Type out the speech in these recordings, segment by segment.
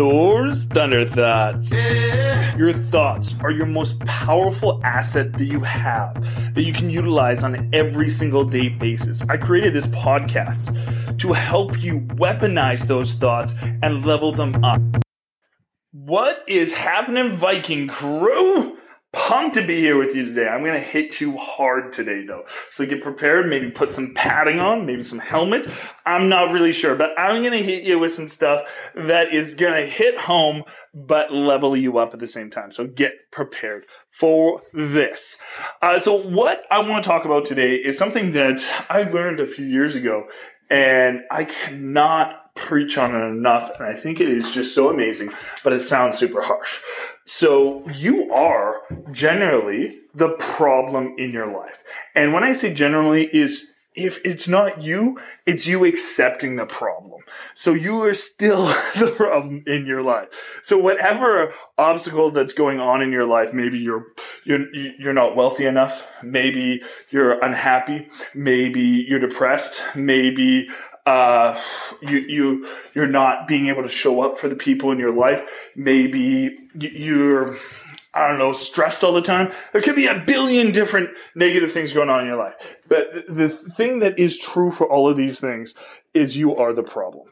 Thor's Thunder Thoughts. Your thoughts are your most powerful asset that you have that you can utilize on every single day basis. I created this podcast to help you weaponize those thoughts and level them up. What is happening, Viking crew? Pumped to be here with you today. I'm going to hit you hard today, though. So get prepared. Maybe put some padding on, maybe some helmet. I'm not really sure, but I'm going to hit you with some stuff that is going to hit home, but level you up at the same time. So get prepared for this. Uh, so what I want to talk about today is something that I learned a few years ago, and I cannot preach on it enough, and I think it is just so amazing, but it sounds super harsh. So you are generally the problem in your life. And when I say generally is if it's not you, it's you accepting the problem. So you are still the problem in your life. So whatever obstacle that's going on in your life, maybe you're you're you're not wealthy enough, maybe you're unhappy, maybe you're depressed, maybe uh, you you you're not being able to show up for the people in your life. Maybe you're I don't know, stressed all the time. There could be a billion different negative things going on in your life. But the thing that is true for all of these things is you are the problem.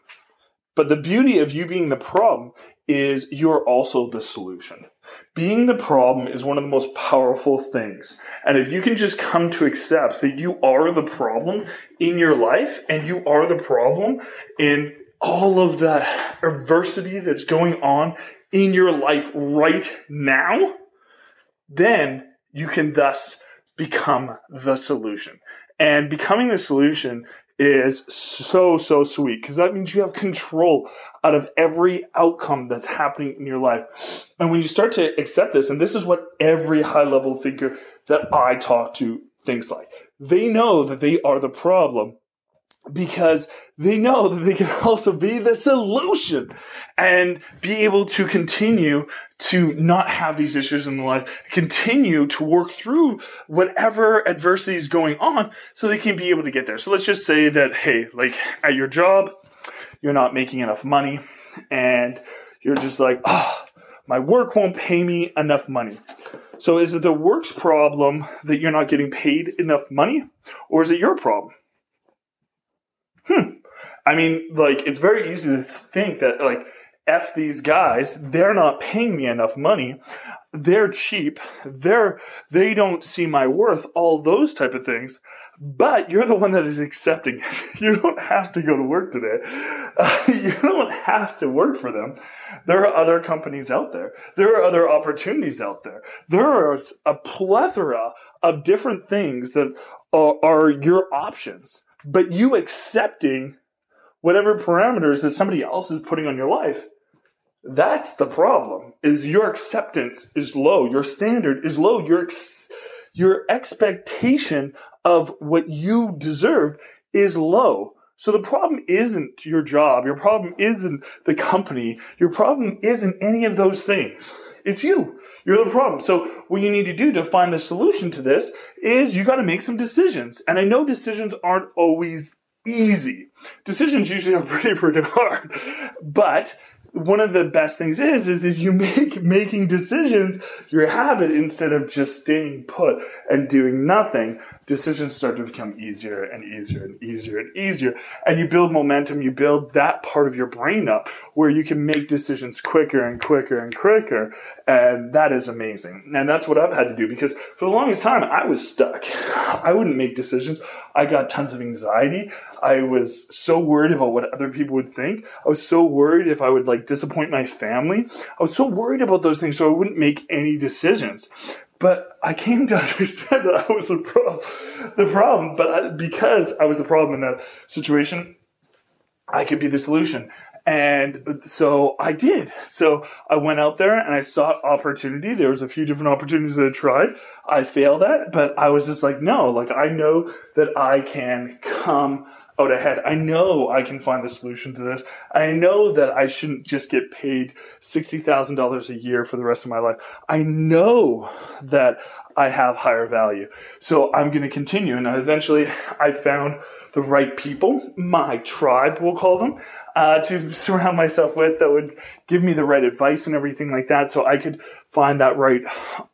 But the beauty of you being the problem is you're also the solution. Being the problem is one of the most powerful things. And if you can just come to accept that you are the problem in your life and you are the problem in all of the adversity that's going on in your life right now, then you can thus become the solution. And becoming the solution is so, so sweet because that means you have control out of every outcome that's happening in your life. And when you start to accept this, and this is what every high level thinker that I talk to thinks like, they know that they are the problem because they know that they can also be the solution and be able to continue to not have these issues in life, continue to work through whatever adversity is going on so they can be able to get there. So let's just say that, hey, like at your job, you're not making enough money and you're just like, oh, my work won't pay me enough money. So is it the work's problem that you're not getting paid enough money or is it your problem? I mean, like, it's very easy to think that, like, F these guys, they're not paying me enough money. They're cheap. They're, they don't see my worth, all those type of things. But you're the one that is accepting it. You don't have to go to work today. Uh, you don't have to work for them. There are other companies out there. There are other opportunities out there. There are a plethora of different things that are, are your options but you accepting whatever parameters that somebody else is putting on your life that's the problem is your acceptance is low your standard is low your ex- your expectation of what you deserve is low so the problem isn't your job your problem isn't the company your problem isn't any of those things it's you. You're the problem. So what you need to do to find the solution to this is you got to make some decisions. And I know decisions aren't always easy. Decisions usually are pretty freaking hard. But one of the best things is, is, is you make making decisions your habit instead of just staying put and doing nothing decisions start to become easier and easier and easier and easier. And you build momentum, you build that part of your brain up where you can make decisions quicker and quicker and quicker. And that is amazing. And that's what I've had to do because for the longest time, I was stuck. I wouldn't make decisions. I got tons of anxiety. I was so worried about what other people would think. I was so worried if I would like disappoint my family. I was so worried about those things so I wouldn't make any decisions. But I came to understand that I was the, pro- the problem. But I, because I was the problem in that situation, I could be the solution. And so I did. So I went out there and I sought opportunity. There was a few different opportunities that I tried. I failed at, but I was just like, no, like I know that I can come out ahead. I know I can find the solution to this. I know that I shouldn't just get paid $60,000 a year for the rest of my life. I know that I have higher value. So I'm going to continue. And eventually I found the right people, my tribe, we'll call them, uh, to surround myself with that would give me the right advice and everything like that. So I could find that right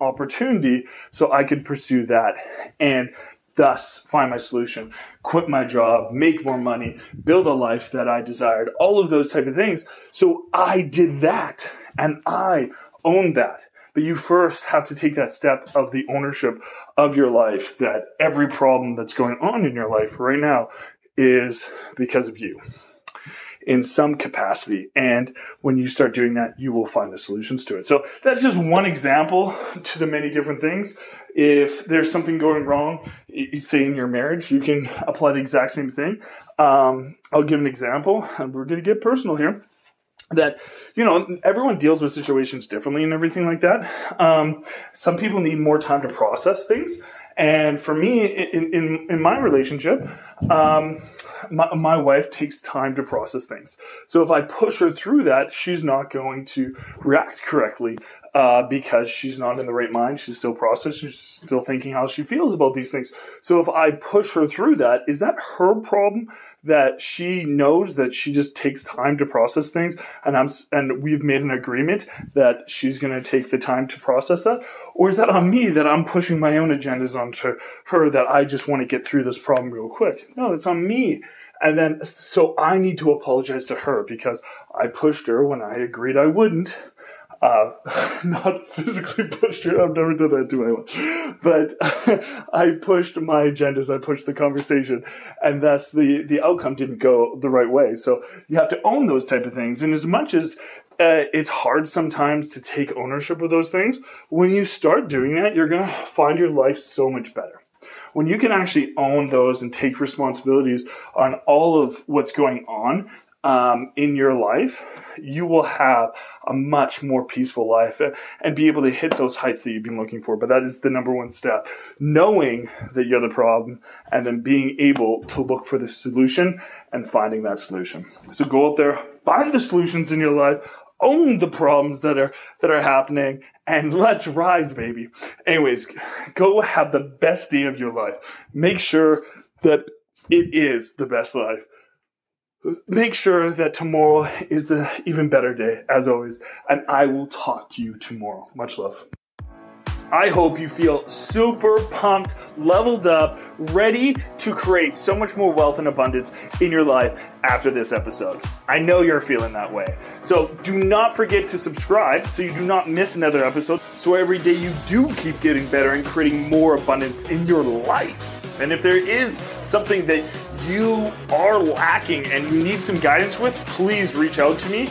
opportunity so I could pursue that and thus find my solution, quit my job, make more money, build a life that I desired, all of those type of things. So I did that and I owned that. But you first have to take that step of the ownership of your life that every problem that's going on in your life right now is because of you in some capacity. And when you start doing that, you will find the solutions to it. So that's just one example to the many different things. If there's something going wrong, say in your marriage, you can apply the exact same thing. Um, I'll give an example, and we're going to get personal here that you know everyone deals with situations differently and everything like that um, some people need more time to process things and for me in, in, in my relationship um, my, my wife takes time to process things. So if I push her through that, she's not going to react correctly uh, because she's not in the right mind. She's still processing. She's still thinking how she feels about these things. So if I push her through that, is that her problem that she knows that she just takes time to process things, and I'm and we've made an agreement that she's going to take the time to process that, or is that on me that I'm pushing my own agendas onto her that I just want to get through this problem real quick? No, it's on me. And then, so I need to apologize to her because I pushed her when I agreed I wouldn't. Uh, not physically pushed her. I've never done that to anyone, but I pushed my agendas. I pushed the conversation, and thus the the outcome didn't go the right way. So you have to own those type of things. And as much as uh, it's hard sometimes to take ownership of those things, when you start doing that, you're gonna find your life so much better when you can actually own those and take responsibilities on all of what's going on um, in your life, you will have a much more peaceful life and be able to hit those heights that you've been looking for. But that is the number one step knowing that you're the problem and then being able to look for the solution and finding that solution. So go out there, find the solutions in your life, own the problems that are that are happening and let's rise baby. Anyways go have the best day of your life. Make sure that it is the best life. Make sure that tomorrow is the even better day as always and i will talk to you tomorrow. Much love I hope you feel super pumped, leveled up, ready to create so much more wealth and abundance in your life after this episode. I know you're feeling that way. So do not forget to subscribe so you do not miss another episode. So every day you do keep getting better and creating more abundance in your life. And if there is something that you are lacking and you need some guidance with, please reach out to me